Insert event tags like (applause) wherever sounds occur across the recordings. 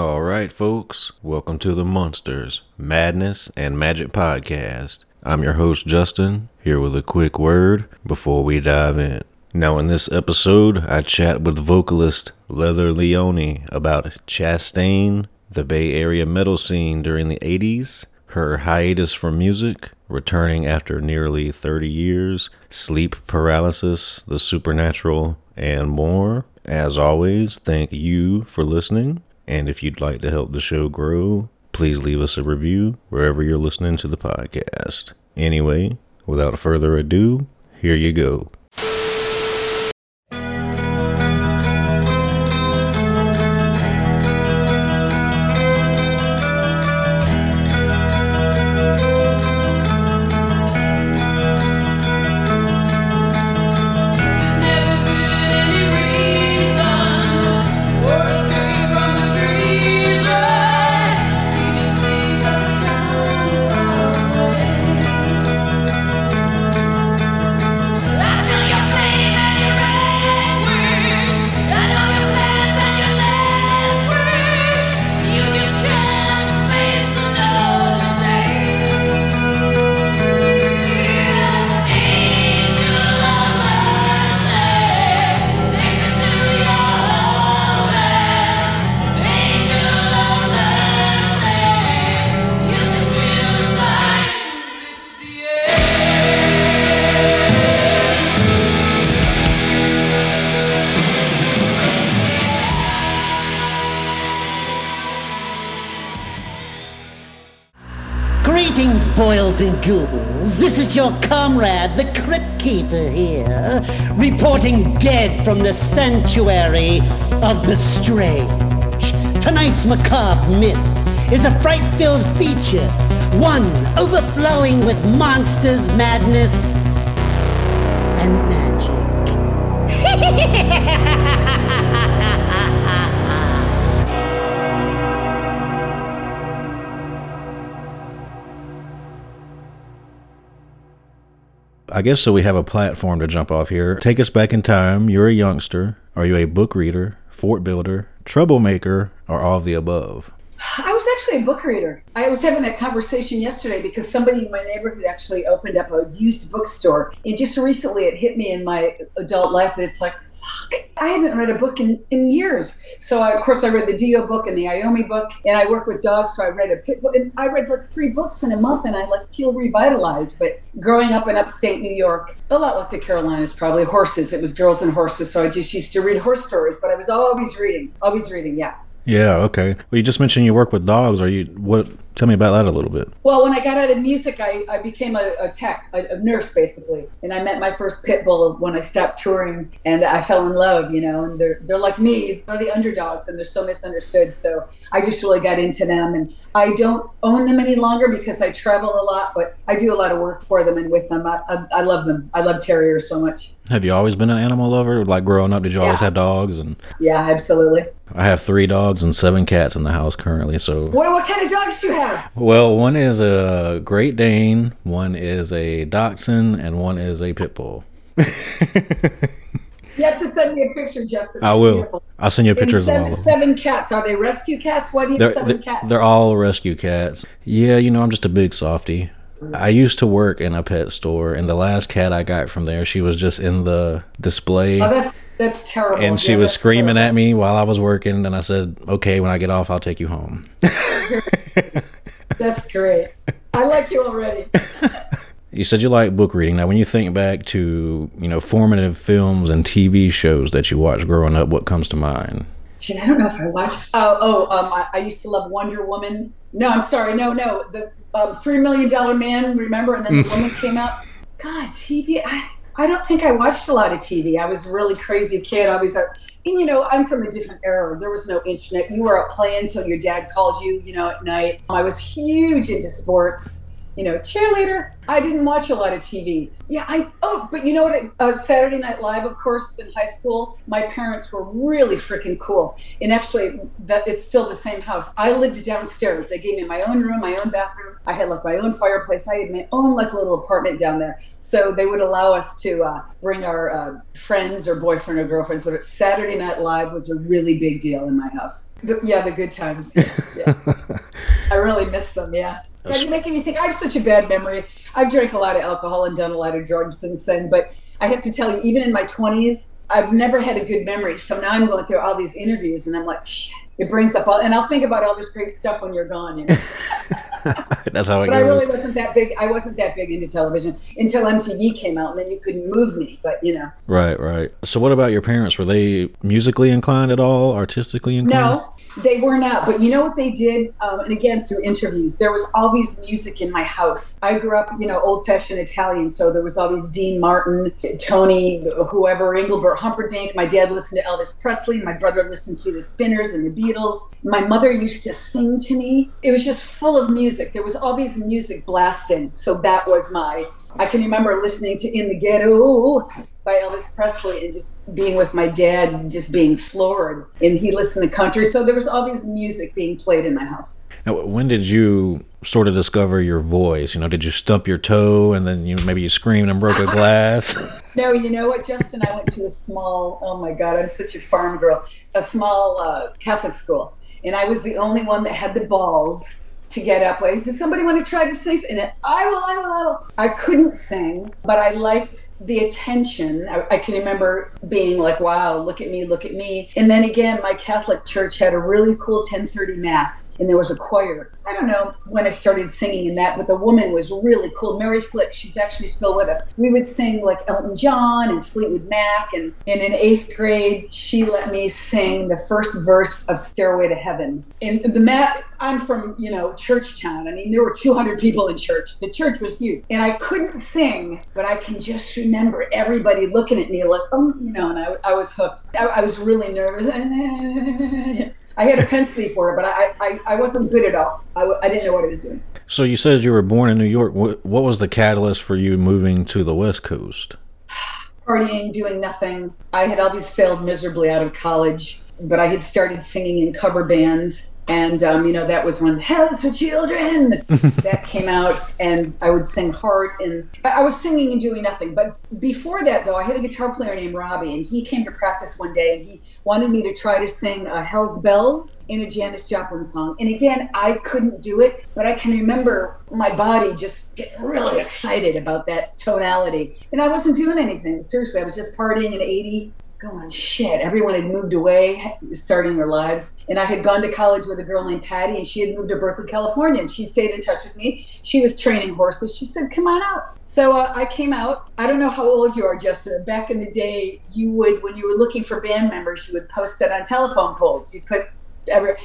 All right, folks, welcome to the Monsters, Madness, and Magic Podcast. I'm your host, Justin, here with a quick word before we dive in. Now, in this episode, I chat with vocalist Leather Leone about Chastain, the Bay Area metal scene during the 80s, her hiatus from music, returning after nearly 30 years, sleep paralysis, the supernatural, and more. As always, thank you for listening. And if you'd like to help the show grow, please leave us a review wherever you're listening to the podcast. Anyway, without further ado, here you go. Ghouls. This is your comrade, the Crypt Keeper here, reporting dead from the sanctuary of the strange. Tonight's macabre myth is a fright-filled feature, one overflowing with monsters, madness, and magic. (laughs) I guess so we have a platform to jump off here. Take us back in time. You're a youngster. Are you a book reader, fort builder, troublemaker, or all of the above? I was actually a book reader. I was having that conversation yesterday because somebody in my neighborhood actually opened up a used bookstore. And just recently it hit me in my adult life that it's like, I haven't read a book in, in years. So, I, of course, I read the Dio book and the Iommi book, and I work with dogs, so I read a pit book. And I read like three books in a month, and I like feel revitalized. But growing up in upstate New York, a lot like the Carolinas, probably horses. It was girls and horses, so I just used to read horse stories. But I was always reading, always reading, yeah. Yeah, okay. Well, you just mentioned you work with dogs. Are you what? Tell me about that a little bit. Well, when I got out of music, I, I became a, a tech, a, a nurse basically, and I met my first pit bull when I stopped touring, and I fell in love, you know. And they're they're like me, they're the underdogs, and they're so misunderstood. So I just really got into them, and I don't own them any longer because I travel a lot, but I do a lot of work for them and with them. I, I, I love them. I love terriers so much. Have you always been an animal lover? Like growing up, did you always Yeah. have dogs? And Yeah, absolutely. I have three dogs and seven cats in the house currently. So, What what kind of dogs do you have? Well, one is a Great Dane, one is a Dachshund, and one is a Pit Bull. (laughs) You have to send me a picture, Justin. I will. I'll send you And pictures of all seven, seven cats. Are they rescue cats? Why do you They're, have seven they're, cats? they're all rescue cats. Yeah, you know, I'm just a big softy. I used to work in a pet store, and the last cat I got from there, she was just in the display. oh, that's that's terrible. and she Yeah, was screaming terrible. at me while I was working. And I said, "Okay, when I get off, I'll take you home." (laughs) That's great. I like you already. (laughs) You said you like book reading. Now, when you think back to you know formative films and TV shows that you watched growing up, what comes to mind? Shit, I don't know if I watched. Oh, oh, um, I, I used to love Wonder Woman. No, I'm sorry. No, no, the um, Three Million Dollar Man. Remember? And then the woman came out. (laughs) God, TV. I, I don't think I watched a lot of TV. I was a really crazy kid. I was a, and you know, I'm from a different era. There was no internet. You were up playing until your dad called you. You know, at night. I was huge into sports. You know, cheerleader. I didn't watch a lot of TV. Yeah, I oh, but you know what? Uh, Saturday Night Live, of course, in high school, my parents were really freaking cool. And actually, that it's still the same house. I lived downstairs. They gave me my own room, my own bathroom. I had like my own fireplace. I had my own like little apartment down there. So they would allow us to uh, bring our uh, friends or boyfriend or girlfriends. But Saturday Night Live was a really big deal in my house. The, yeah, the good times. (laughs) Yeah. I really miss them. Yeah. God, you're making me think. I have such a bad memory. I've drank a lot of alcohol and done a lot of drugs since then. But I have to tell you, even in my 20s, I've never had a good memory. So now I'm going through all these interviews, and I'm like, shit. It brings up all, and I'll think about all this great stuff when you're gone. You know? (laughs) That's how it but I really wasn't that big. I wasn't that big into television until MTV came out, and then you couldn't move me. But you know, Right, right. So, what about your parents? Were they musically inclined at all? Artistically inclined? No, they were not. But you know what they did? Um, and again, through interviews, there was always music in my house. I grew up, you know, old fashioned Italian. So there was always Dean Martin, Tony, whoever, Engelbert Humperdinck. My dad listened to Elvis Presley. My brother listened to the Spinners and the Beatles. My mother used to sing to me. It was just full of music. There was always music blasting. So that was my. I can remember listening to In the Ghetto by Elvis Presley and just being with my dad and just being floored. And he listened to country. So there was always music being played in my house. Now, when did you sort of discover your voice? You know, did you stump your toe and then you maybe you screamed and broke a (laughs) glass? No, you know what, Justin? I went to a small, oh my God, I'm such a farm girl, a small uh, Catholic school. And I was the only one that had the balls to get up. Does somebody want to try to sing? And I will, I will, I will. I couldn't sing, but I liked the attention. I, I can remember being like, wow, look at me, look at me. And then again, my Catholic church had a really cool 1030 mass and there was a choir. I don't know when I started singing in that, but the woman was really cool. Mary Flick, she's actually still with us. We would sing like Elton John and Fleetwood Mac. And, and in eighth grade, she let me sing the first verse of Stairway to Heaven. And the mat, I'm from, you know, church town. I mean, there were 200 people in church. The church was huge. And I couldn't sing, but I can just remember everybody looking at me like, oh, you know, and I, I was hooked. I, I was really nervous. (laughs) I had a pensy for it, but I, I, I wasn't good at all. I, I didn't know what I was doing. so, you said you were born in New York. What, what was the catalyst for you moving to the West Coast? (sighs) Partying, doing nothing. I had always failed miserably out of college, but I had started singing in cover bands. And, um, you know, that was when Hell's for Children (laughs) that came out, and I would sing hard. And I I was singing and doing nothing. But before that, though, I had a guitar player named Robbie, and he came to practice one day, and he wanted me to try to sing uh, Hell's Bells in a Janis Joplin song. And again, I couldn't do it, but I can remember my body just getting really excited about that tonality. And I wasn't doing anything. Seriously, I was just partying in 80 going shit everyone had moved away starting their lives. And i had gone to college with a girl named patty and she had moved to berkeley california and she stayed in touch with me. She was training horses. She said come on out. So uh, i came out. I don't know how old you are Jessica. back in the day you would when you were looking for band members you would post it on telephone poles. You'd put every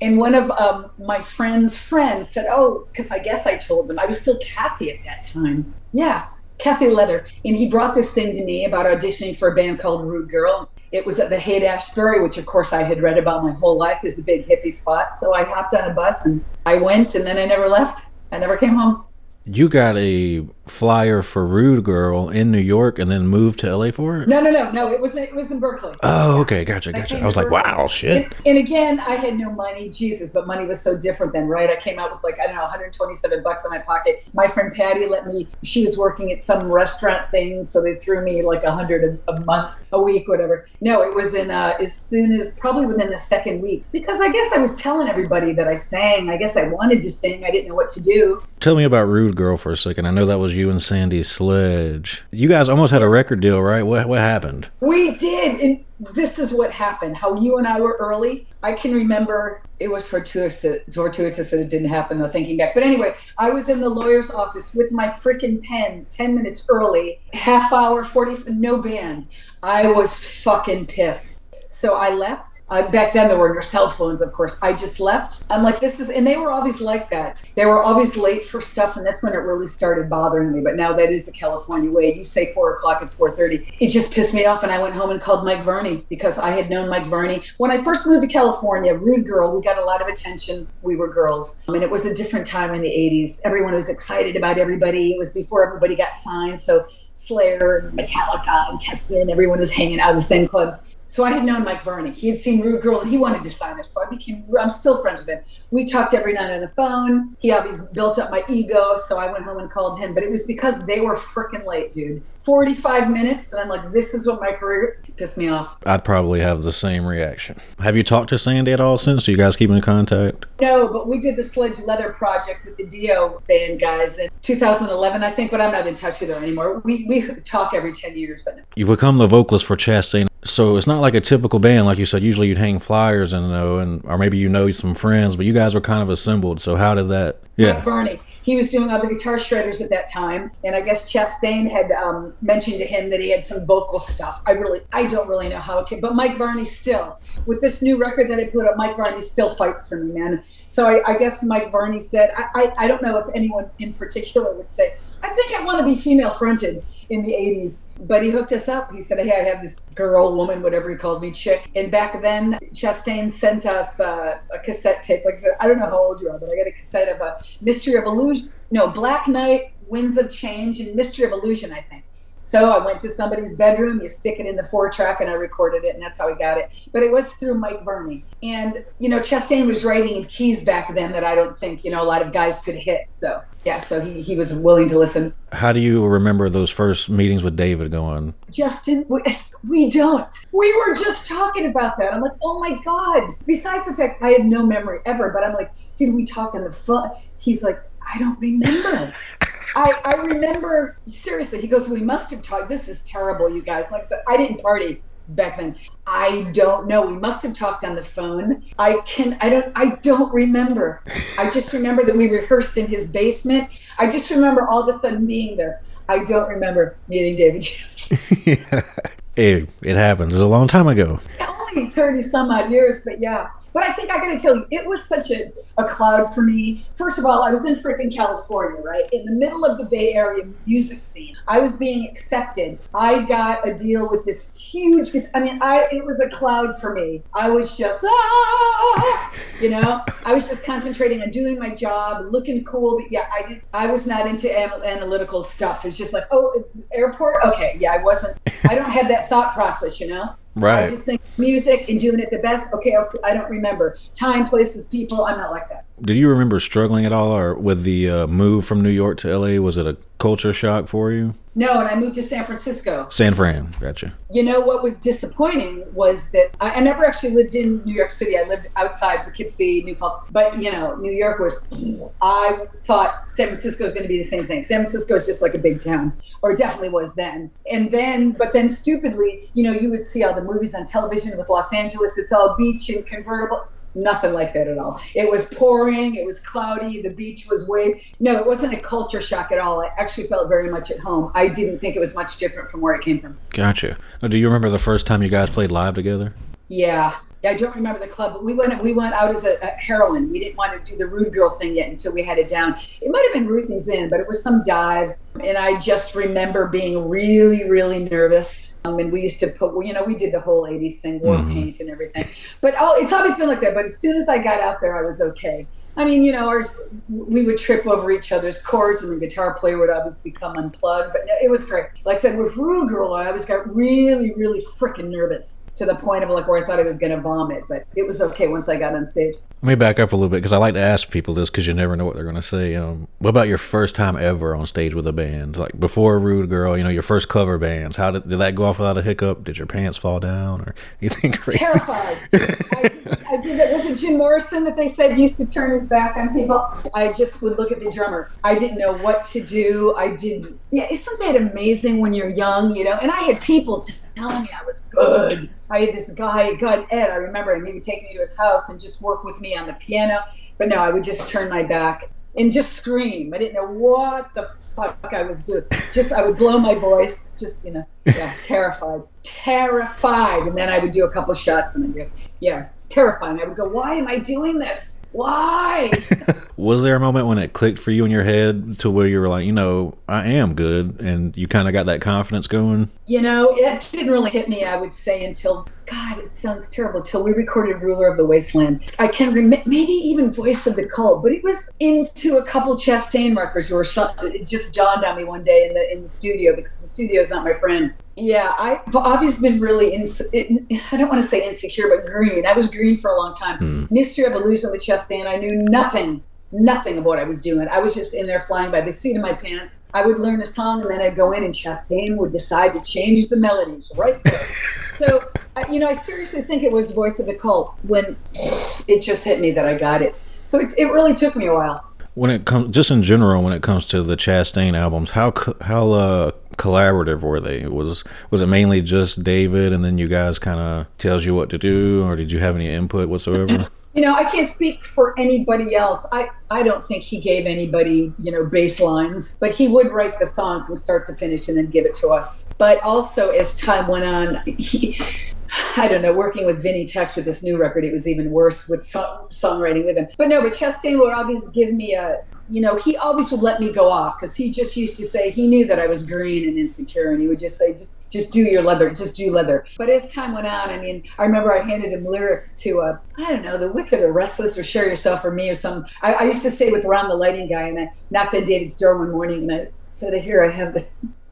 and one of um, my friend's friends said, Oh, because I guess I told them. I was still Kathy at that time. Yeah, Kathy Leather. And he brought this thing to me about auditioning for a band called Rude Girl. It was at the Haight Ashbury, which of course I had read about my whole life is the big hippie spot. So I hopped on a bus and I went and then I never left. I never came home. You got a flyer for Rude Girl in New York and then moved to LA for it? No, no, no, no. It was it was in Berkeley. Oh, okay. Gotcha, gotcha. came I was like, Berkeley. wow, shit. And, and again, I had no money, Jesus, but money was so different then, right? I came out with like, I don't know, 127 bucks in my pocket. My friend Patty let me, she was working at some restaurant thing, so they threw me like a 100 a, a month, a week, whatever. No, it was in, uh, as soon as, probably within the second week, because I guess I was telling everybody that I sang. I guess I wanted to sing. I didn't know what to do. Tell me about Rude Girl for a second. I know that was you and Sandy Sledge. You guys almost had a record deal, right? What what happened? We did. And this is what happened. How you and I were early. I can remember it was fortuitous, fortuitous that it didn't happen, though, thinking back. But anyway, I was in the lawyer's office with my freaking pen 10 minutes early, half hour, 40, no band. I was fucking pissed. So I left. Uh, back then there were no cell phones, of course. I just left. I'm like, this is, and they were always like that. They were always late for stuff, and that's when it really started bothering me. But now that is the California way. You say four o'clock, it's four thirty. It just pissed me off, and I went home and called Mike Varney because I had known Mike Varney when I first moved to California. Rude girl, we got a lot of attention. We were girls, I mean, it was a different time in the '80s. Everyone was excited about everybody. It was before everybody got signed, so Slayer, and Metallica, and Testament, everyone was hanging out in the same clubs. So I had known Mike Varney. He had seen Rude Girl and he wanted to sign us. So I became, I'm still friends with him. We talked every night on the phone. He obviously built up my ego. So I went home and called him. But it was because they were freaking late, dude. 45 minutes. And I'm like, this is what my career pissed me off. I'd probably have the same reaction. Have you talked to Sandy at all since? Are you guys keeping in contact? No, but we did the Sledge Leather project with the Dio band guys in 2011, I think, but I'm not in touch with her anymore. We, we talk every 10 years, but no. You've become the vocalist for Chastain, so it's not like a typical band, like you said. Usually you'd hang flyers and know, and or maybe you know some friends, but you guys were kind of assembled. So how did that? Yeah, Varney. He was doing all the guitar shredders at that time, and I guess Chastain had um, mentioned to him that he had some vocal stuff. I really, I don't really know how it came, but Mike Varney still, with this new record that I put up, Mike Varney still fights for me, man. So I, I guess Mike Varney said, I, I, I don't know if anyone in particular would say, I think I want to be female fronted in the 80s, but he hooked us up. He said, Hey, I have this girl, woman, whatever he called me, chick. And back then, Chastain sent us uh, a cassette tape. Like I said, I don't know how old you are, but I got a cassette of a Mystery of Illusion. No, Black Knight, Winds of Change, and Mystery of Illusion, I think. So I went to somebody's bedroom, you stick it in the four track, and I recorded it, and that's how I got it. But it was through Mike Varney. And, you know, Chastain was writing in keys back then that I don't think, you know, a lot of guys could hit. So, yeah, so he, he was willing to listen. How do you remember those first meetings with David going? Justin, we, we don't. We were just talking about that. I'm like, oh my God. Besides the fact I have no memory ever, but I'm like, did we talk on the phone? He's like, I don't remember. I, I remember, seriously, he goes, we must have talked. This is terrible, you guys. Like I said, I didn't party back then. I don't know. We must have talked on the phone. I can I don't I don't remember. I just remember that we rehearsed in his basement. I just remember all of a sudden being there. I don't remember meeting David. (laughs) Hey, it happened. It was a long time ago. Oh, only 30 some odd years, but yeah. But I think I gotta tell you, it was such a, a cloud for me. First of all, I was in freaking California, right? In the middle of the Bay Area music scene. I was being accepted. I got a deal with this huge. I mean, I it was a cloud for me. I was just ah, you know, I was just concentrating on doing my job, looking cool. But yeah, I did I was not into analytical stuff. It's just like, oh, airport? Okay, yeah, I wasn't I don't have that thought process, you know? I Right. just think music and doing it the best. Okay, I'll see, I don't remember time, places, people. I'm not like that. Did you remember struggling at all, or with the uh, move from New York to LA? Was it a culture shock for you? No, and I moved to San Francisco. San Fran, gotcha. You know what was disappointing was that I, I never actually lived in New York City. I lived outside Poughkeepsie, New Paltz. But you know, New York was. I thought San Francisco was going to be the same thing. San Francisco is just like a big town, or it definitely was then. And then, but then, stupidly, you know, you would see all the movies on television with Los Angeles. It's all beach and convertible. Nothing like that at all. It was pouring. It was cloudy. The beach was way. No, it wasn't a culture shock at all. I actually felt very much at home. I didn't think it was much different from where I came from. Gotcha. Uh, do you remember the first time you guys played live together? Yeah. I don't remember the club, but we went we went out as a, a heroine. We didn't want to do the rude girl thing yet until we had it down. It might have been Ruthie's Inn, but it was some dive. And I just remember being really, really nervous. Um, and we used to put, you know, we did the whole 80s thing, war paint and everything. But oh, it's always been like that. But as soon as I got out there, I was okay. I mean, you know, our, we would trip over each other's chords, and the guitar player would always become unplugged. But it was great. Like I said, with Rude Girl, I always got really, really freaking nervous to the point of like where I thought I was going to vomit. But it was okay once I got on stage. Let me back up a little bit because I like to ask people this because you never know what they're going to say. Um, what about your first time ever on stage with a band? Like before Rude Girl, you know, your first cover bands. How did, did that go off without a hiccup? Did your pants fall down or (laughs) anything crazy? Terrified. I, I did that. Was it Jim Morrison that they said used to turn his back on people? I just would look at the drummer. I didn't know what to do. I didn't. Yeah, isn't that amazing when you're young, you know? And I had people t- telling me I was good. I had this guy, God, Ed, I remember him. He would take me to his house and just work with me on the piano. But no, I would just turn my back. and just scream. I didn't know what the fuck I was doing. Just I would blow my voice, just you know, yeah, terrified, terrified. And then I would do a couple shots, and then go, yeah, it's terrifying. I would go, why am I doing this? Why? (laughs) Was there a moment when it clicked for you in your head to where you were like, you know, I am good, and you kind of got that confidence going? You know, it didn't really hit me, I would say, until, God, it sounds terrible, until we recorded Ruler of the Wasteland. I can remember, maybe even Voice of the Cult, but it was into a couple Chastain records or something. It just dawned on me one day in the in the studio because the studio is not my friend. Yeah, I've always been really, ins- I don't want to say insecure, but green. I was green for a long time. Hmm. Mystery of Illusion with Chastain, I knew nothing nothing of what I was doing. I was just in there flying by the seat of my pants. I would learn a song and then I'd go in and Chastain would decide to change the melodies right there. (laughs) so, I- you know, I seriously think it was Voice of the Cult when it just hit me that I got it. So it, it really took me a while. When it comes, just in general, when it comes to the Chastain albums, how how uh, collaborative were they? Was was it mainly just David, and then you guys kind of tells you what to do, or did you have any input whatsoever? (clears throat) You know, I can't speak for anybody else. I, I don't think he gave anybody, you know, bass lines, but he would write the song from start to finish and then give it to us. But also, as time went on, he, (laughs) I don't know, working with Vinnie Tex with this new record, it was even worse with song, songwriting with him. But no, but Chastain would always give me a, you know, he always would let me go off because he just used to say he knew that I was green and insecure, and he would just say, just just do your leather, just do leather. But as time went on, I mean, I remember I handed him lyrics to, uh, I don't know, The Wicked or Restless or Share Yourself or Me or some. I, I used to stay with Ron the lighting guy, and I knocked on David's door one morning and I said, "Here, I have the."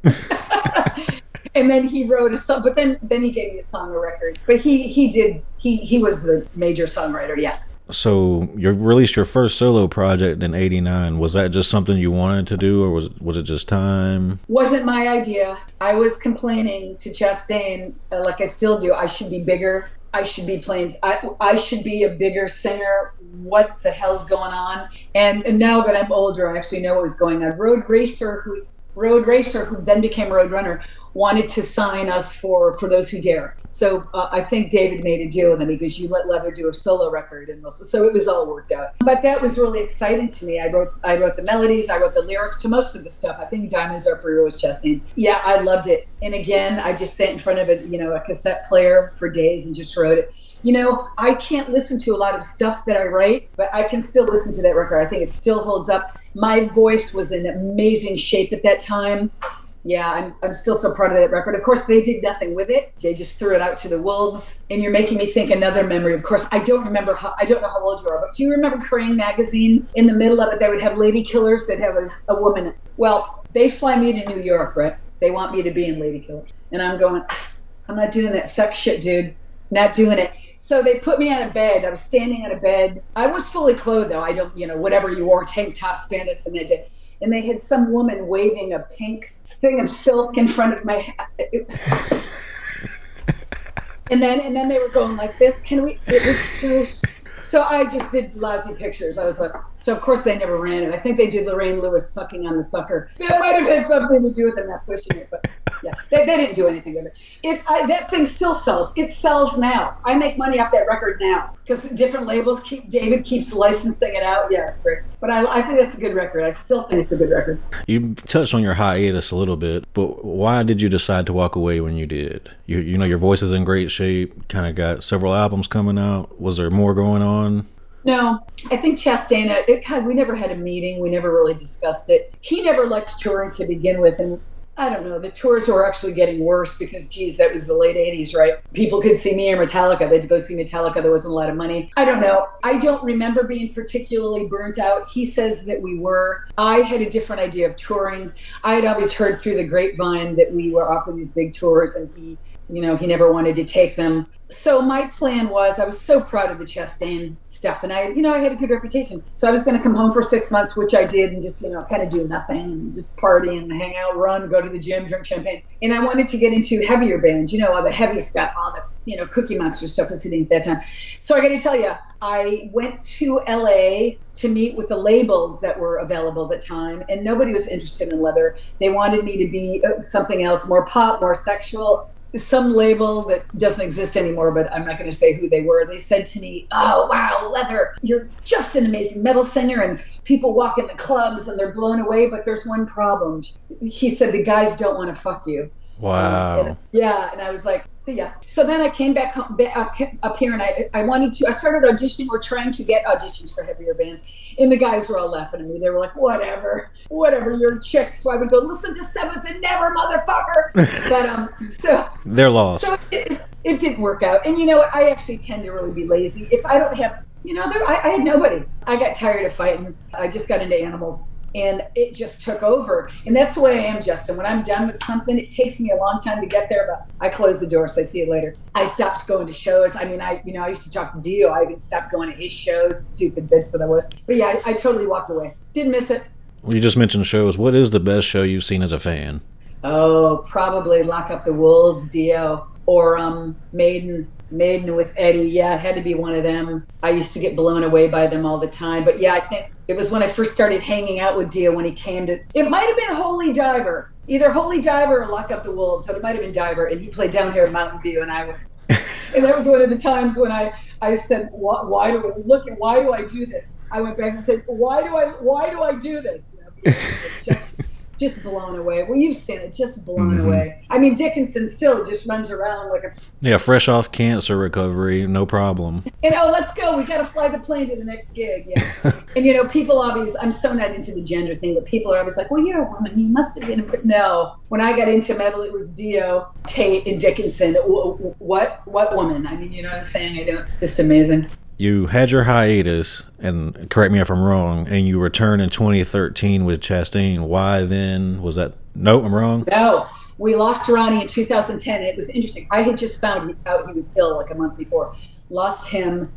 (laughs) (laughs) and then he wrote a song, but then then he gave me a song, a record. But he he did he he was the major songwriter, yeah. so you released your first solo project in '89. Was that just something you wanted to do, or was it, was it just time? wasn't my idea. I was complaining to Chastain, uh, like I still do. I should be bigger. I should be playing. I, I should be a bigger singer. What the hell's going on? And, and now that I'm older, I actually know what was going on. Road Racer, who's Road Racer, who then became Road Runner, wanted to sign us for for those who dare. So uh, I think David made a deal with them because you let Leather do a solo record, and so it was all worked out. But that was really exciting to me. I wrote I wrote the melodies, I wrote the lyrics to most of the stuff. I think Diamonds Are for Rose Chastain. Yeah, I loved it. And again, I just sat in front of a you know a cassette player for days and just wrote it. You know, I can't listen to a lot of stuff that I write, but I can still listen to that record. I think it still holds up. My voice was in amazing shape at that time yeah, I'm, I'm still so proud of that record. Of course, they did nothing with it. They just threw it out to the wolves. And you're making me think another memory. Of course, I don't remember how, I don't know how old you are, but do you remember Crane magazine? In the middle of it, they would have lady killers. They'd have a, a woman. Well, they fly me to New York, right? They want me to be in Lady Killers. And I'm going, "Ah, I'm not doing that sex shit, dude. Not doing it. So they put me on a bed. I was standing on a bed. I was fully clothed, though. I don't, you know, whatever you wore, tank top, spandex, and that day. And they had some woman waving a pink thing of silk in front of my and then and then they were going like this. Can we it was so so i just did lousy pictures. I was like so of course they never ran it i think they did lorraine lewis sucking on the sucker (laughs) that might have had something to do with them not pushing it but yeah they, they didn't do anything with it it I, that thing still sells it sells now i make money off that record now because different labels keep david keeps licensing it out yeah it's great but I, I think that's a good record i still think it's a good record You touched on your hiatus a little bit, but why did you decide to walk away when you did? You you know your voice is in great shape. Kind of got several albums coming out. Was there more going on? No, I think Chastain. uh, It, God, we never had a meeting. We never really discussed it. He never liked touring to begin with, and I don't know. The tours were actually getting worse because, geez, that was the late '80s, right? People could see me or Metallica. They'd go see Metallica. There wasn't a lot of money. I don't know. I don't remember being particularly burnt out. He says that we were. I had a different idea of touring. I had always heard through the grapevine that we were offered these big tours, and he, you know, he never wanted to take them so my plan was I was so proud of the Chastain stuff, and I, you know, I had a good reputation. So I was going to come home for six months, which I did, and just, you know, kind of do nothing, and just party and hang out, run, go to the gym, drink champagne. And I wanted to get into heavier bands, you know, all the heavy stuff, all the, you know, Cookie Monster stuff was hitting at that time. So I got to tell you, I went to LA to meet with the labels that were available at the time, and nobody was interested in leather. They wanted me to be uh, something else, more pop, more sexual some label that doesn't exist anymore, but I'm not going to say who they were. They said to me, "Oh wow, Leather, you're just an amazing metal singer, and people walk in the clubs and they're blown away. But there's one problem." He said, "The guys don't want to fuck you." Wow. And- yeah, and I was like, see ya. So then I came back home, up, up here, and I I wanted to. I started auditioning or trying to get auditions for heavier bands, and the guys were all laughing at me. They were like, "Whatever, whatever, you're a chick." So I would go, "Listen to Seventh and Never, motherfucker." (laughs) but um, so They're lost. so it, it didn't work out. And you know what? I actually tend to really be lazy. If I don't have, you know, there, I, I had nobody. I got tired of fighting. I just got into animals. And it just took over. And that's the way I am, Justin. When I'm done with something, it takes me a long time to get there, but I close the door, so I see you later. I stopped going to shows. I mean, I, you know, I used to talk to Dio. I even stopped going to his shows, stupid bitch that I was. But yeah, I, I totally walked away. Didn't miss it. You just mentioned shows. What is the best show you've seen as a fan? Oh, probably Lock Up the Wolves, Dio, or um, Maiden. Maiden with Eddie. Yeah, it had to be one of them. I used to get blown away by them all the time. But yeah, I think it was when I first started hanging out with Dio when he came to. It might have been Holy Diver, either Holy Diver or Lock Up the Wolves. So it might have been Diver, and he played down here in Mountain View, and I was. (laughs) and that was one of the times when I, I said, why, why do I look at why do I do this? I went back and said, why do I why do I do this? You know, just just blown away. Well, you've seen it, just blown Mhm. away. I mean, Dickinson still just runs around like a Yeah, fresh off cancer recovery, no problem. and oh, let's go. We got to fly the plane to the next gig. Yeah. (laughs) and you know, people always, I'm so not into the gender thing, but people are always like, well, you're a woman. You must have been a. No. When I got into metal, it was Dio, Tate, and Dickinson. What, what woman? I mean, you know what I'm saying? I don't, just amazing. You had your hiatus, and correct me if I'm wrong, and you returned in 2013 with Chastain. Why then? Was that. No, I'm wrong. No, we lost Ronnie in 2010. And it was interesting. I had just found out he was ill like a month before. Lost him.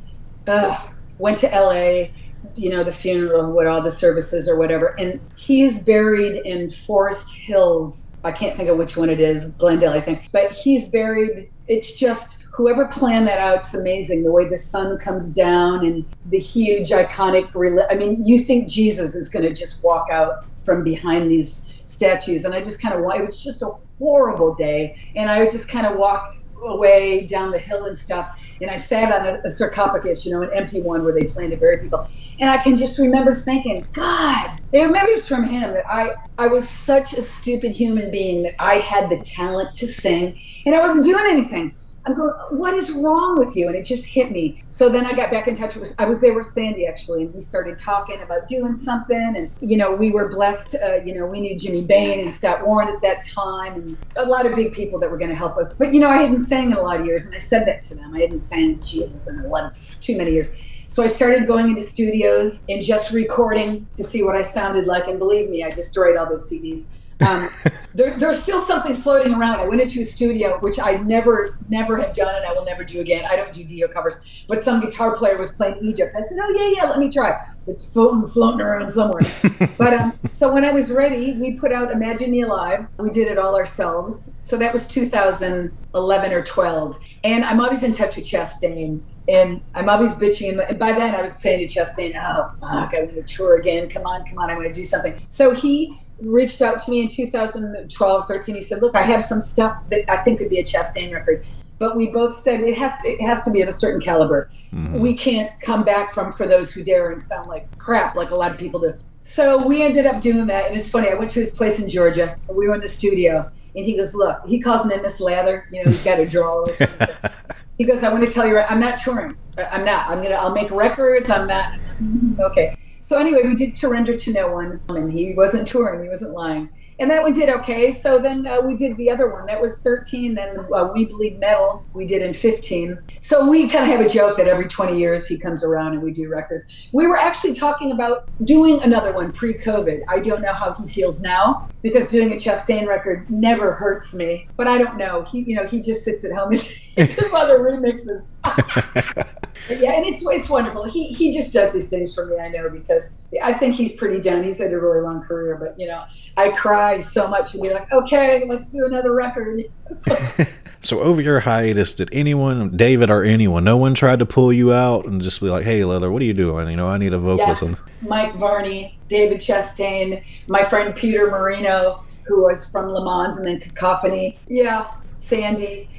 Ugh, went to LA. You know the funeral, what all the services or whatever, and he is buried in Forest Hills. I can't think of which one it is, Glendale, I think. But he's buried. It's just whoever planned that out. It's amazing the way the sun comes down and the huge iconic. reli- I mean, you think Jesus is going to just walk out from behind these statues, and I just kind of it was just a horrible day, and I just kind of walked away down the hill and stuff, and I sat on a, a sarcophagus, you know, an empty one where they plan to bury people, and I can just remember thinking, God, it maybe it was from him that I I was such a stupid human being that I had the talent to sing, and I wasn't doing anything. I'm going, what is wrong with you? And it just hit me. So then I got back in touch with, I was there with Sandy actually, and we started talking about doing something. And, you know, we were blessed, uh, you know, we knew Jimmy Bain and Scott Warren at that time, and a lot of big people that were going to help us. But, you know, I hadn't sang in a lot of years, and I said that to them. I hadn't sang Jesus in 11, too many years. So I started going into studios and just recording to see what I sounded like. And believe me, I destroyed all those CDs. Um, there, there's still something floating around. I went into a studio, which I never, never have done, and I will never do again. I don't do Dio covers, but some guitar player was playing Egypt. I said, "Oh yeah, yeah, let me try." It's floating, floating around somewhere. (laughs) but um, so when I was ready, we put out "Imagine Me Alive." We did it all ourselves. So that was 2011 or 12, and I'm always in touch with Chastain. And I'm always bitching. And by then, I was saying to Chastain, "Oh fuck, I want to tour again. Come on, come on, I want to do something." So he reached out to me in 2012 13 he said look i have some stuff that i think could be a chastain record but we both said it has to, it has to be of a certain caliber mm-hmm. we can't come back from for those who dare and sound like crap like a lot of people do so we ended up doing that and it's funny i went to his place in georgia and we were in the studio and he goes look he calls me miss lather you know he's got a draw (laughs) he goes i want to tell you i'm not touring. I'm not i'm gonna i'll make records i'm not (laughs) okay. So anyway, we did surrender to no one, and he wasn't touring, he wasn't lying, and that one did okay. So then uh, we did the other one. That was 13. Then uh, we bleed metal. We did in 15. So we kind of have a joke that every 20 years he comes around and we do records. We were actually talking about doing another one pre-COVID. I don't know how he feels now because doing a Chastain record never hurts me, but I don't know. He, you know, he just sits at home and (laughs) does other remixes. (laughs) Yeah, and it's it's wonderful. He he just does these things for me. I know because I think he's pretty done. He's had a really long career, but you know, I cry so much and be like, okay, let's do another record. So, (laughs) So over your hiatus, did anyone, David or anyone, no one tried to pull you out and just be like, "Hey, Leather, what are you doing? You know, I need a vocalist." yes, Mike Varney, David Chastain, my friend Peter Marino, who was from Le Mans and then Cacophony. Yeah, Sandy.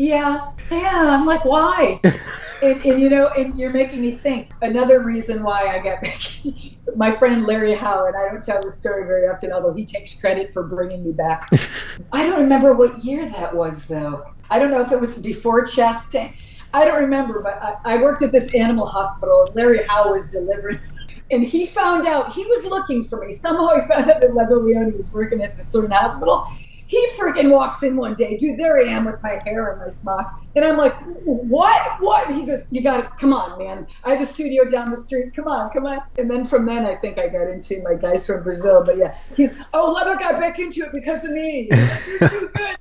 Yeah, yeah. I'm like, why? (laughs) and, and you know, and you're making me think. Another reason why I got back, (laughs) my friend Larry Howard. I don't tell this story very often, although he takes credit for bringing me back. (laughs) I don't remember what year that was, though. I don't know if it was before Chastain. I don't remember, but I, I worked at this animal hospital, and Larry Howe was delivering. And he found out he was looking for me. Somehow he found out that Leather Leone was working at the certain hospital. He freaking walks in one day, dude. There I am with my hair and my smock, and I'm like, "What? What?" And he goes, "You got to come on, man. I have a studio down the street. Come on, come on." And then from then, I think I got into my guys from Brazil. But yeah, he's oh, Leather got back into it because of me. Like, You're too (laughs) good.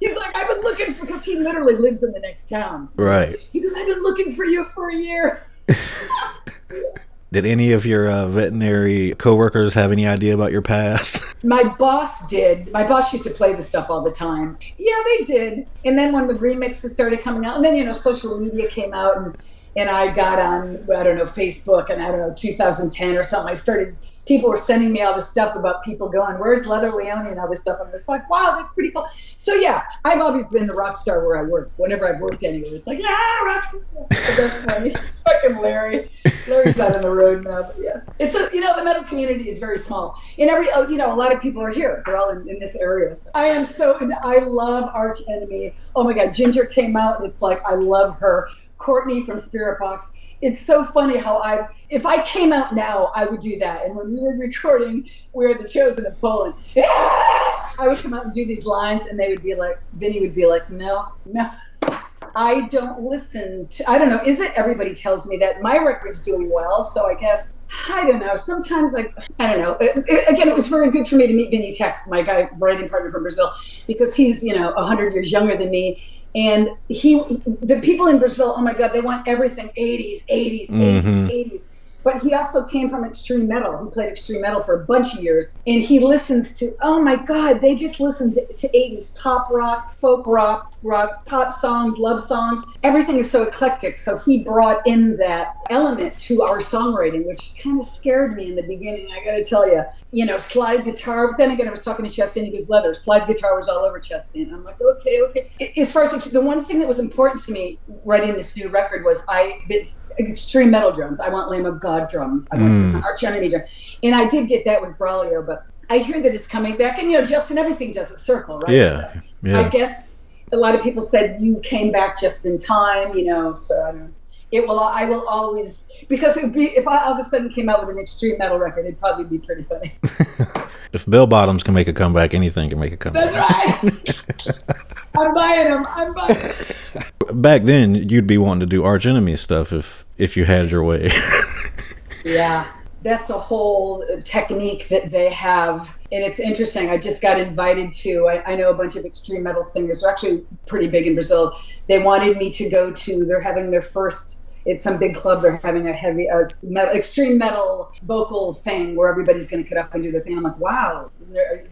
He's like, I've been looking for because he literally lives in the next town. Right. He goes, I've been looking for you for a year. (laughs) Did any of your uh, veterinary coworkers have any idea about your past? (laughs) My boss did. My boss used to play this stuff all the time. Yeah, they did. And then when the remixes started coming out, and then you know, social media came out, and and I got on I don't know Facebook, and I don't know 2010 or something. I started. People were sending me all this stuff about people going, "Where's Leather Leone?" and all this stuff. I'm just like, "Wow, that's pretty cool." So yeah, I've always been the rock star where I work. Whenever I've worked anywhere, it's like, "Yeah, rock star." (laughs) That's funny. (laughs) Fucking Larry. Larry's out on the road now, but yeah, it's a you know the metal community is very small, and every oh, you know a lot of people are here. They're all in, in this area. So I am so I love Arch Enemy. Oh my God, Ginger came out, and it's like I love her. Courtney from Spiritbox. It's so funny how I, if I came out now, I would do that. And when we were recording, we were the chosen of Poland. (laughs) I would come out and do these lines, and they would be like, Vinny would be like, no, no. I don't listen to, I don't know, is it everybody tells me that my record's doing well? So I guess, I don't know. Sometimes, like, I don't know. It- it- again, it was very good for me to meet Vinny Tex, my guy, writing partner from Brazil, because he's, you know, 100 years younger than me. And he, the people in Brazil, oh my God, they want everything 80s, 80s, 80s, Mhm. 80s. But he also came from extreme metal. He played extreme metal for a bunch of years. And he listens to, oh my God, they just listen to, to 80s pop rock, folk rock, rock, pop songs, love songs. Everything is so eclectic. So he brought in that element to our songwriting, which kind of scared me in the beginning. I got to tell you, you know, slide guitar. But then again, I was talking to Chastain, he goes, leather. Slide guitar was all over Chastain. I'm like, okay, okay. As far as the one thing that was important to me writing this new record was I, extreme metal drums. I want Lamb of God drums. I want Mm. Arch Enemy drums. And I did get that with Braulio, but I hear that it's coming back. And, you know, Justin, everything does a circle, right? Yeah. So I guess a lot of people said you came back just in time, you know, so I don't it will I will always because it would be if I all of a sudden came out with an extreme metal record, it'd probably be pretty funny. (laughs) If bell bottoms can make a comeback, anything can make a comeback. That's right. (laughs) I'm buying them. I'm buying 'em. Back then, you'd be wanting to do arch enemy stuff if if you had your way. (laughs) Yeah, that's a whole technique that they have. And it's interesting. I just got invited to, I, I know a bunch of extreme metal singers, are actually pretty big in Brazil. They wanted me to go to, they're having their first, it's some big club, they're having a heavy, uh, metal, extreme metal vocal thing where everybody's going to get up and do the thing. I'm like, wow,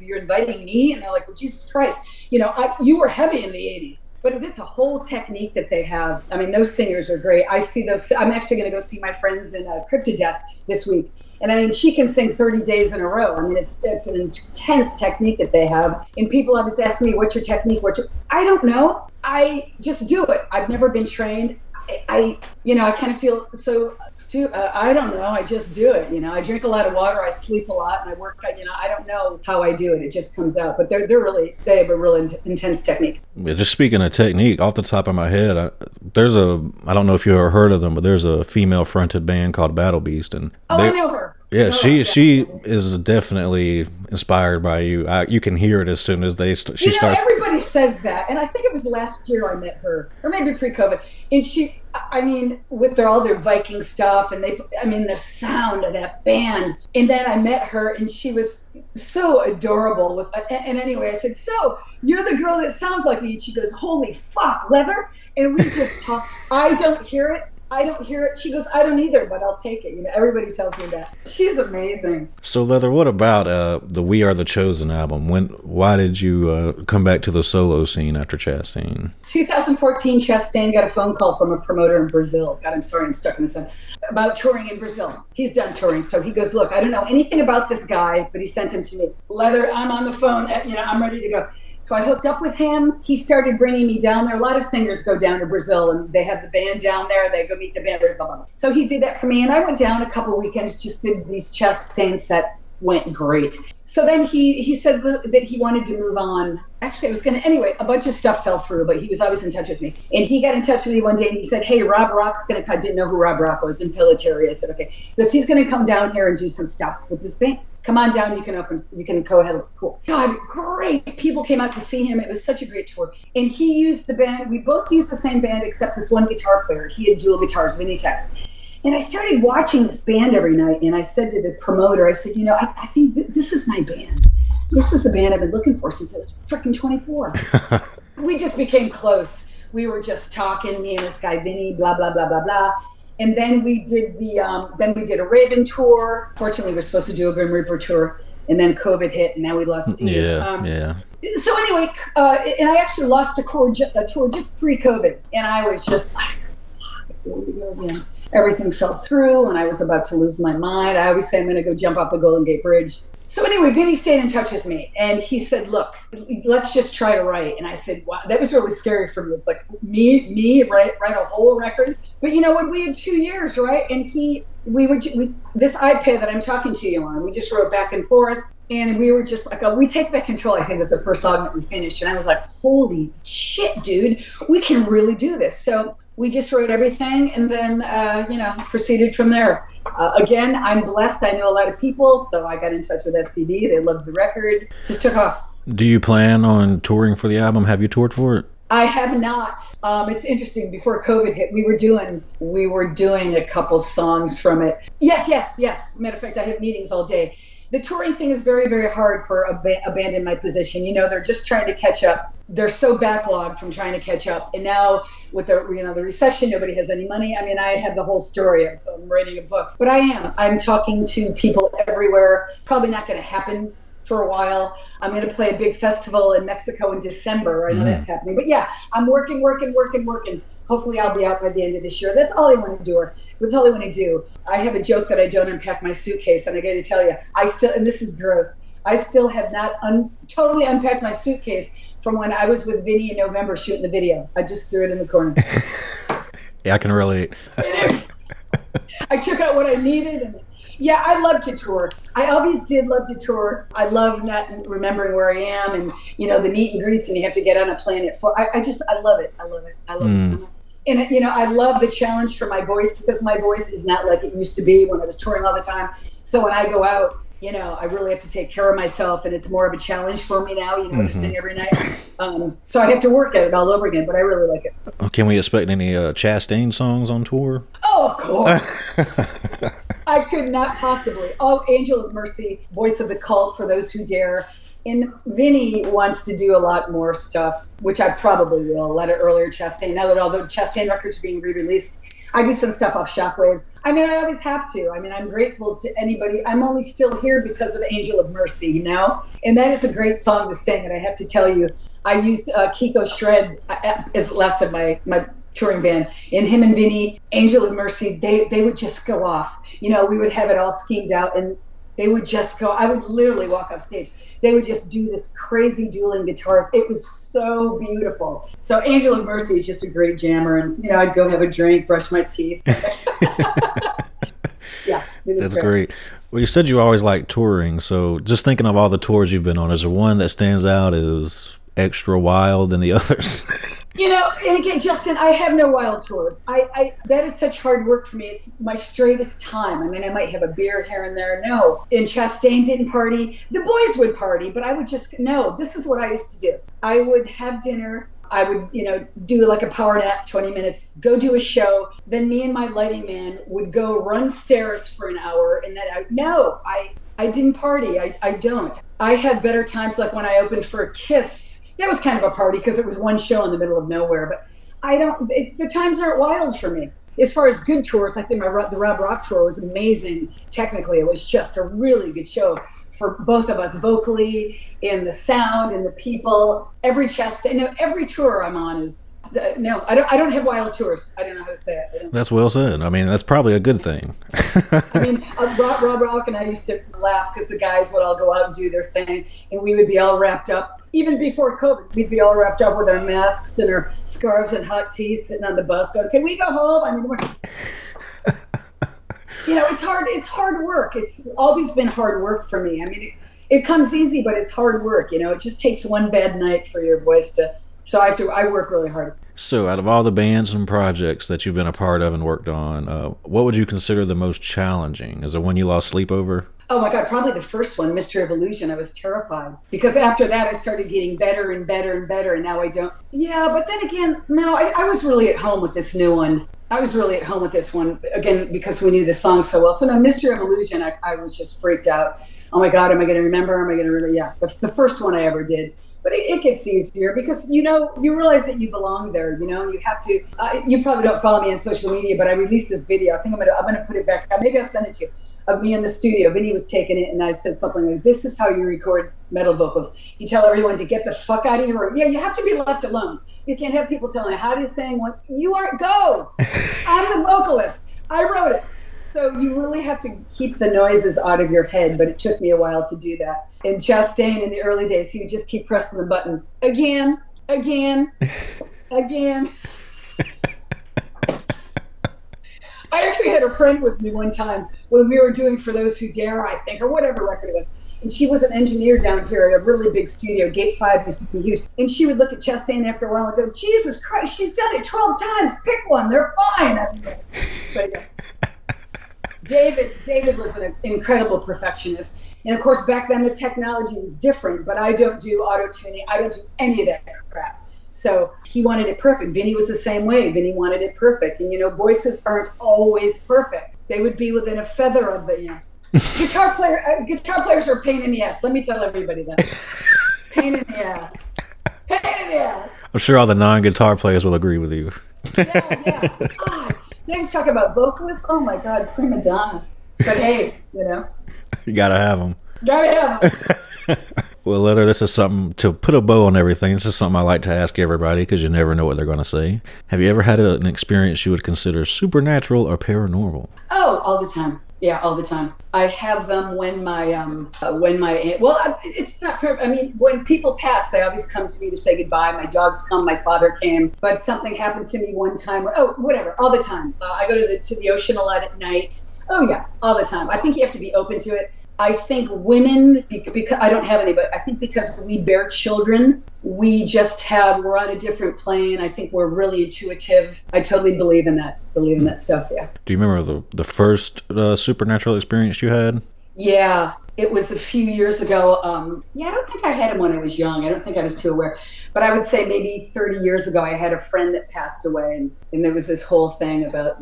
you're- inviting me? And they're like, well, Jesus Christ, you know, I, you were heavy in the 80s. But it's a whole technique that they have. I mean, those singers are great. I see those, I'm actually going to go see my friends in uh, Cryptodeath this week. And I mean, she can sing 30 days in a row. I mean, it's it's an intense technique that they have. And people always ask me, "What's your technique?" What's your... I don't know. I just do it. I've never been trained. I, you know, I kind of feel so. Stu- uh, I don't know. I just do it. You know, I drink a lot of water. I sleep a lot, and I work. You know, I don't know how I do it. It just comes out. But they're they're really they have a really int- intense technique. Yeah, Just speaking of technique, off the top of my head, I, there's a I don't know if you ever heard of them, but there's a female fronted band called Battle Beast, and Oh, they- I know her. Yeah, she she is definitely inspired by you. I, you can hear it as soon as they st- she you know, starts. everybody says that, and I think it was last year I met her, or maybe pre-COVID. And she, I mean, with their, all their Viking stuff, and they, I mean, the sound of that band. And then I met her, and she was so adorable. With, and, anyway, I said, "So you're the girl that sounds like me?" And she goes, "Holy fuck, leather!" And we just talk. I don't hear it. I don't hear it. She goes, I don't either, but I'll take it. You know, everybody tells me that. She's amazing. so leather, what about uh, the We Are the Chosen album? When why did you uh, come back to the solo scene after Chastain? 2014, Chastain got a phone call from a promoter in Brazil. God, I'm sorry, I'm stuck in the sun. About touring in Brazil. He's done touring. So he goes, Look, I don't know anything about this guy, but he sent him to me. Leather, I'm on the phone. uh, You know, I'm ready to go. So I hooked up with him. He started bringing me down there. A lot of singers go down to Brazil and they have the band down there. They go meet the band. Blah, blah, blah. So he did that for me. And I went down a couple weekends, just did these Chastain sets. Went great. So then he he said that he wanted to move on. Actually, I was going to anyway. A bunch of stuff fell through, but he was always in touch with me. And he got in touch with me one day and he said, "Hey, Rob Rock's going to come." I didn't know who Rob Rock was Impellitteri. I said, "Okay," because he's going to come down here and do some stuff with this band come on down you can open you can go ahead cool. God great. People came out to see him. It was such a great tour. And he used the band we both used the same band except this one guitar player. He had dual guitars vinny tex and i started watching this band every night and i said to the promoter i said you know i, I think th- this is my band. This is the band i've been looking for since i was freaking 24 (laughs) we just became close. We were just talking me and this guy vinny blah blah blah blah blah and then we did the um, then we did a Raven tour. Fortunately, we are supposed to do a Grim Reaper tour, and then COVID hit, and now we lost Steve. Yeah, Um, yeah. So anyway, uh, and I actually lost a, tour, a tour just pre-COVID, and I was just like, "Fuck, here we go again." Everything fell through, and I was about to lose my mind. I always say I'm going to go jump off the Golden Gate Bridge. So anyway, Vinny stayed in touch with me, and he said, "Look, let's just try to write." And I said, "Wow, that was really scary for me. It's like me, me write write a whole record." But you know what? We had two years, right? And he, we would, we, this iPad that I'm talking to you on, we just wrote back and forth. And we were just like, oh, we take back control. I think it was the first song that we finished. And I was like, holy shit, dude, we can really do this. So we just wrote everything and then, uh, you know, proceeded from there. Uh, again, I'm blessed. I know a lot of people. So I got in touch with SPV. They loved the record. Just took off. Do you plan on touring for the album? Have you toured for it? I have not. Um, it's interesting. Before COVID hit, we were doing we were doing a couple songs from it. Yes, yes, yes. Matter of fact, I have meetings all day. The touring thing is very, very hard for a, ba- a band in my position. You know, they're just trying to catch up. They're so backlogged from trying to catch up, and now with the you know the recession, nobody has any money. I mean, I have the whole story of um, writing a book, but I am. I'm talking to people everywhere. Probably not going to happen for a while. I'm going to play a big festival in Mexico in December. I know that's happening. But yeah, I'm working, working, working, working. Hopefully, I'll be out by the end of this year. That's all I want to do. That's all I want to do. I have a joke that I don't unpack my suitcase, and I got to tell you, I still, and this is gross, I still have not un, totally unpacked my suitcase from when I was with Vinny in November shooting the video. I just threw it in the corner. (laughs) Yeah, I can relate. (laughs) I took out what I needed and yeah, I love to tour. I always did love to tour. I love not remembering where I am and you know the meet and greets and you have to get on a plane at four. I, I just I love it. I love it. I love it so mm. much. And you know I love the challenge for my voice because my voice is not like it used to be when I was touring all the time. So when I go out, you know I really have to take care of myself and it's more of a challenge for me now. You know to sing every night. Um, so I have to work at it all over again. But I really like it. Can we expect any uh, Chastain songs on tour? Oh, of course. (laughs) I could not possibly. Oh, Angel of Mercy, voice of the cult for those who dare. And Vinny wants to do a lot more stuff, which I probably will. Lot of earlier Chastain. Now that all the Chastain records are being re-released, I do some stuff off Shockwaves. I mean, I always have to. I mean, I'm grateful to anybody. I'm only still here because of Angel of Mercy, you know. And that is a great song to sing. And I have to tell you, I used uh, Kiko Shred uh, as last of my my touring band and him and Vinny, Angel of Mercy, they they would just go off. You know, we would have it all schemed out and they would just go I would literally walk off stage. They would just do this crazy dueling guitar. It was so beautiful. So Angel of Mercy is just a great jammer and you know, I'd go have a drink, brush my teeth. (laughs) yeah, it was That's great. Well, you said you always like touring, so just thinking of all the tours you've been on, is there one that stands out as extra wild than the (laughs) others? You know, and again, Justin, I have no wild tours. I, I that is such hard work for me. It's my straightest time. I mean, I might have a beer here and there. No, and Chastain didn't party. The boys would party, but I would just no. This is what I used to do. I would have dinner. I would, you know, do like a power nap, 20 minutes, go do a show. Then me and my lighting man would go run stairs for an hour. And then I, no, I, I didn't party. I, I don't. I had better times like when I opened for a Kiss. That was kind of a party because it was one show in the middle of nowhere. But I don't, it, the times aren't wild for me. As far as good tours, I think my the Rob Rock tour was amazing. Technically, it was just a really good show for both of us vocally, in the sound, in the people. Every chest, you know, every tour I'm on is no. I don't. I don't have wild tours. I don't know how to say it. That's well said. I mean, that's probably a good thing. I mean, uh, Rob, Rob Rock and I used to laugh because the guys would all go out and do their thing, and we would be all wrapped up even before COVID, we'd be all wrapped up with our masks and our scarves and hot tea, sitting on the bus, going, "Can we go home?" I mean, (laughs) you know, it's hard. It's hard work. It's always been hard work for me. I mean, it, it comes easy, but it's hard work. You know, it just takes one bad night for your voice to. So I have to. I work really hard. So, out of all the bands and projects that you've been a part of and worked on, uh, what would you consider the most challenging? Is it one you lost sleep over? Oh my God, probably the first one, Mystery of Illusion. I was terrified because after that, I started getting better and better and better, and now I don't. Yeah, but then again, no, I, I was really at home with this new one. I was really at home with this one again because we knew the song so well. So no, Mystery of Illusion, I, I was just freaked out. Oh my God, am I going to remember? Am I going to really? Yeah, the, the first one I ever did. But it, it gets easier because you know you realize that you belong there. You know you have to. Uh, you probably don't follow me on social media, but I released this video. I think I'm gonna I'm gonna put it back. Maybe I'll send it to you of me in the studio. Vinny was taking it, and I said something like, "This is how you record metal vocals. You tell everyone to get the fuck out of your room. Yeah, you have to be left alone. You can't have people telling you how to sing. What you aren't. Go. (laughs) I'm the vocalist. I wrote it. So you really have to keep the noises out of your head. But it took me a while to do that. And Chastain in the early days, he would just keep pressing the button again, again, (laughs) again. I actually had a friend with me one time when we were doing For Those Who Dare, I think, or whatever record it was. And she was an engineer down here at a really big studio. Gate 5 used to be huge. And she would look at Chastain after a while and go, Jesus Christ, she's done it 12 times. Pick one. They're fine. I mean, but, yeah. David, David was an incredible perfectionist. And of course, back then the technology was different, but I don't do auto tuning. I don't do any of that crap. So he wanted it perfect. Vinny was the same way. Vinny wanted it perfect. And you know, voices aren't always perfect. They would be within a feather of the, you know. (laughs) guitar player, uh, guitar players are a pain in the ass. Let me tell everybody that. pain in the ass. Pain in the ass. I'm sure all the non-guitar players will agree with you. Yeah, yeah. (laughs) God. They was talking about vocalists. Oh my God, prima donnas. But hey, you know, (laughs) You gotta have them. gotta have 'em. (laughs) Well, Leather, this is something to put a bow on everything. This is something I like to ask everybody because you never know what they're going to say. Have you ever had a, an experience you would consider supernatural or paranormal? Oh, all the time. Yeah, all the time. I have them when my um uh, when my well, it's not. per- I mean, when people pass, they always come to me to say goodbye. My dogs come. My father came. But something happened to me one time. Oh, whatever. All the time. Uh, I go to the to the ocean a lot at night. Oh yeah, all the time. I think you have to be open to it. I think women, because I don't have any, but I think because we bear children, we just have, we're on a different plane. I think we're really intuitive. I totally believe in that, believe in that stuff. Yeah. Do you remember the, the first uh, supernatural experience you had? Yeah. It was a few years ago. Um, yeah, I don't think I had him when I was young. I don't think I was too aware. But I would say maybe 30 years ago, I had a friend that passed away. And, and there was this whole thing about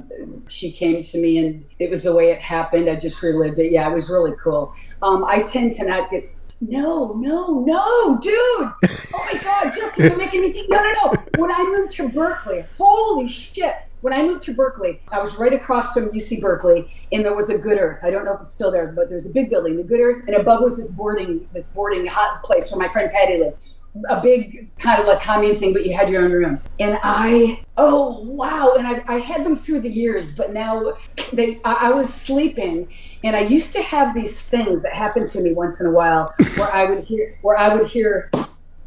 she came to me and it was the way it happened. I just relived it. Yeah, it was really cool. Um, I tend to not get. No, no, no, dude. Oh my God, Jesse, you're making me think. No, no, no. When I moved to Berkeley, holy shit. When I moved to Berkeley, I was right across from UC Berkeley, and there was a Good Earth. I don't know if it's still there, but there's a big building, the Good Earth, and above was this boarding, this boarding hot place where my friend Patty lived. A big kind of like commune thing, but you had your own room. And I, oh wow! And I, I had them through the years, but now they, I, I was sleeping, and I used to have these things that happened to me once in a while, where I would hear, where I would hear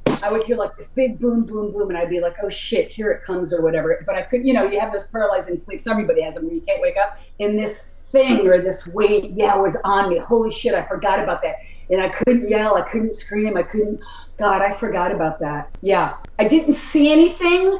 I would hear like this big boom, boom, boom, and I'd be like, oh shit, here it comes, or whatever. But I could, you know, you have those paralyzing sleeps. Everybody has them where you can't wake up. And this thing or this weight, yeah, was on me. Holy shit, I forgot about that. And I couldn't yell, I couldn't scream, I couldn't. God, I forgot about that. Yeah, I didn't see anything.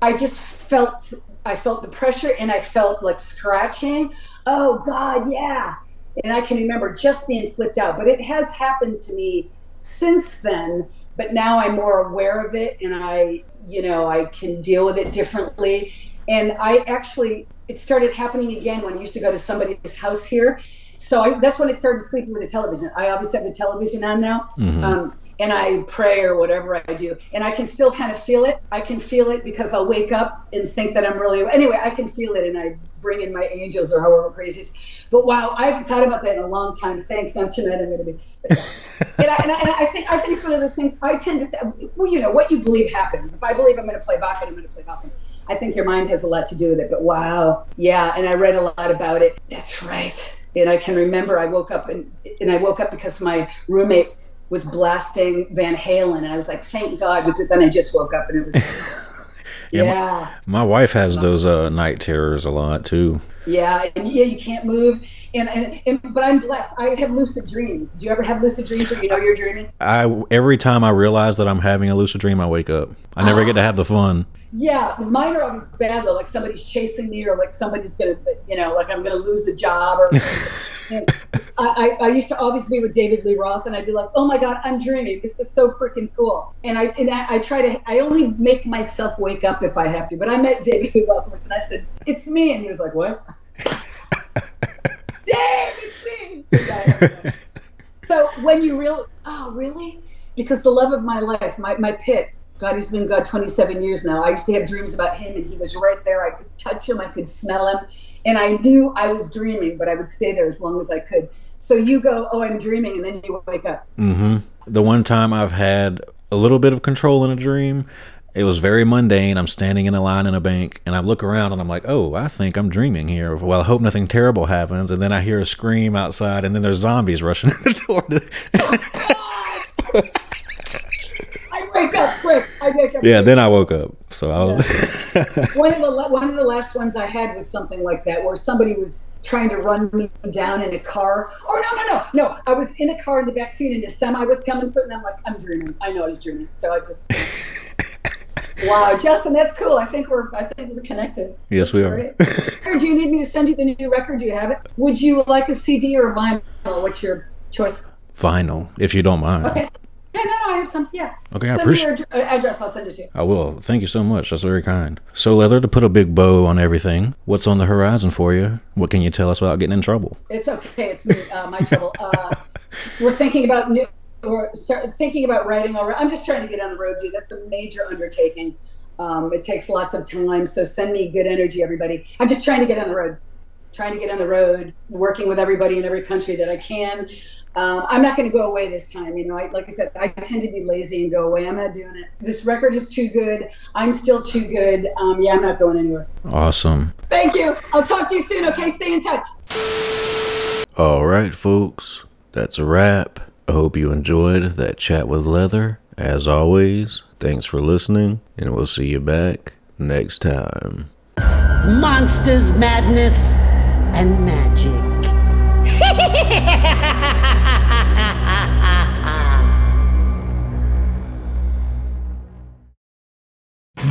I just felt, I felt the pressure, and I felt like scratching. Oh God, yeah. And I can remember just being flipped out. But it has happened to me since then but now I'm more aware of it and I, you know, I can deal with it differently. And I actually, it started happening again when I used to go to somebody's house here. So I, that's when I started sleeping with the television. I obviously have the television on now. Um, and I pray or whatever I do. And I can still kind of feel it. I can feel it because I'll wake up and think that I'm really, anyway, I can feel it and I bring in my angels or however crazy. But wow, I haven't thought about that in a long time. Thanks. Now tonight I'm going to be. and, I, and, I, and I think I think it's one of those things. I tend to, th- well, you know, what you believe happens. If I believe I'm going to play Wacken, I'm going to play Wacken. I think your mind has a lot to do with it. But wow, yeah. And I read a lot about it. That's right. And I can remember I woke up and and I woke up because my roommate was blasting Van Halen, and I was like, thank God, because then I just woke up and it was. Yeah, (laughs) yeah, my- My wife has those uh, night terrors a lot too. yeah, and yeah, you can't move, and, and and but I'm blessed. I have lucid dreams. Do you ever have lucid dreams where you know you're dreaming? I every time I realize that I'm having a lucid dream, I wake up. I never get to have the fun. Yeah, mine are always bad though. Like somebody's chasing me, or like somebody's gonna, you know, like I'm gonna lose a job. Or (laughs) I, I, used to always be with David Lee Roth, and I'd be like, "Oh my God, I'm dreaming. This is so freaking cool." And I and I, I try to. I only make myself wake up if I have to. But I met David Lee Roth once, and I said, "It's me," and he was like, "What?" (laughs) Dave, it's me. So when you real, oh really? Because the love of my life, my my pit. God, he's been God 27 years now. I used to have dreams about him, and he was right there. I could touch him, I could smell him, and I knew I was dreaming, but I would stay there as long as I could. So you go, oh, I'm dreaming, and then you wake up. Mm-hmm. The one time I've had a little bit of control in a dream, it was very mundane. I'm standing in a line in a bank, and I look around and I'm like, "Oh, I think I'm dreaming here." Well, I hope nothing terrible happens, and then I hear a scream outside, and then there's zombies rushing (laughs) in the door. (laughs) I wake up quick. I wake up. Yeah, then I woke up. So I was. (laughs) one of the one of the last ones I had was something like that, where somebody was trying to run me down in a car. Oh no, no, no, no! I was in a car in the back seat, and a semi was coming, and I'm like, I'm dreaming. I know I was dreaming, so I just. (laughs) wow, Justin, that's cool. I think we're I think we're connected. yes, we are. Do you need me to send you the new record? Do you have it? Would you like a CD or a vinyl? What's your choice? Vinyl, if you don't mind. Okay. Yeah, no, no, I have some. Yeah. Okay, I Send me appreciate. your ad- address. I'll send it to you. I will. Thank you so much. That's very kind. So, Leather, to put a big bow on everything, what's on the horizon for you? What can you tell us without getting in trouble? It's okay. It's uh, my trouble. (laughs) Uh, we're thinking about new. We're start thinking about writing already. I'm just trying to get on the road, dude. That's a major undertaking. Um, it takes lots of time. So send me good energy, everybody. I'm just trying to get on the road. Trying to get on the road, working with everybody in every country that I can. Um, I'm not going to go away this time. You know, I, like I said, I tend to be lazy and go away. I'm not doing it. This record is too good. I'm still too good. Um, yeah, I'm not going anywhere. Awesome. Thank you. I'll talk to you soon. Okay, stay in touch. All right, folks. That's a wrap. I hope you enjoyed that chat with Leather. As always, thanks for listening, and we'll see you back next time. Monsters, madness, and magic. (laughs)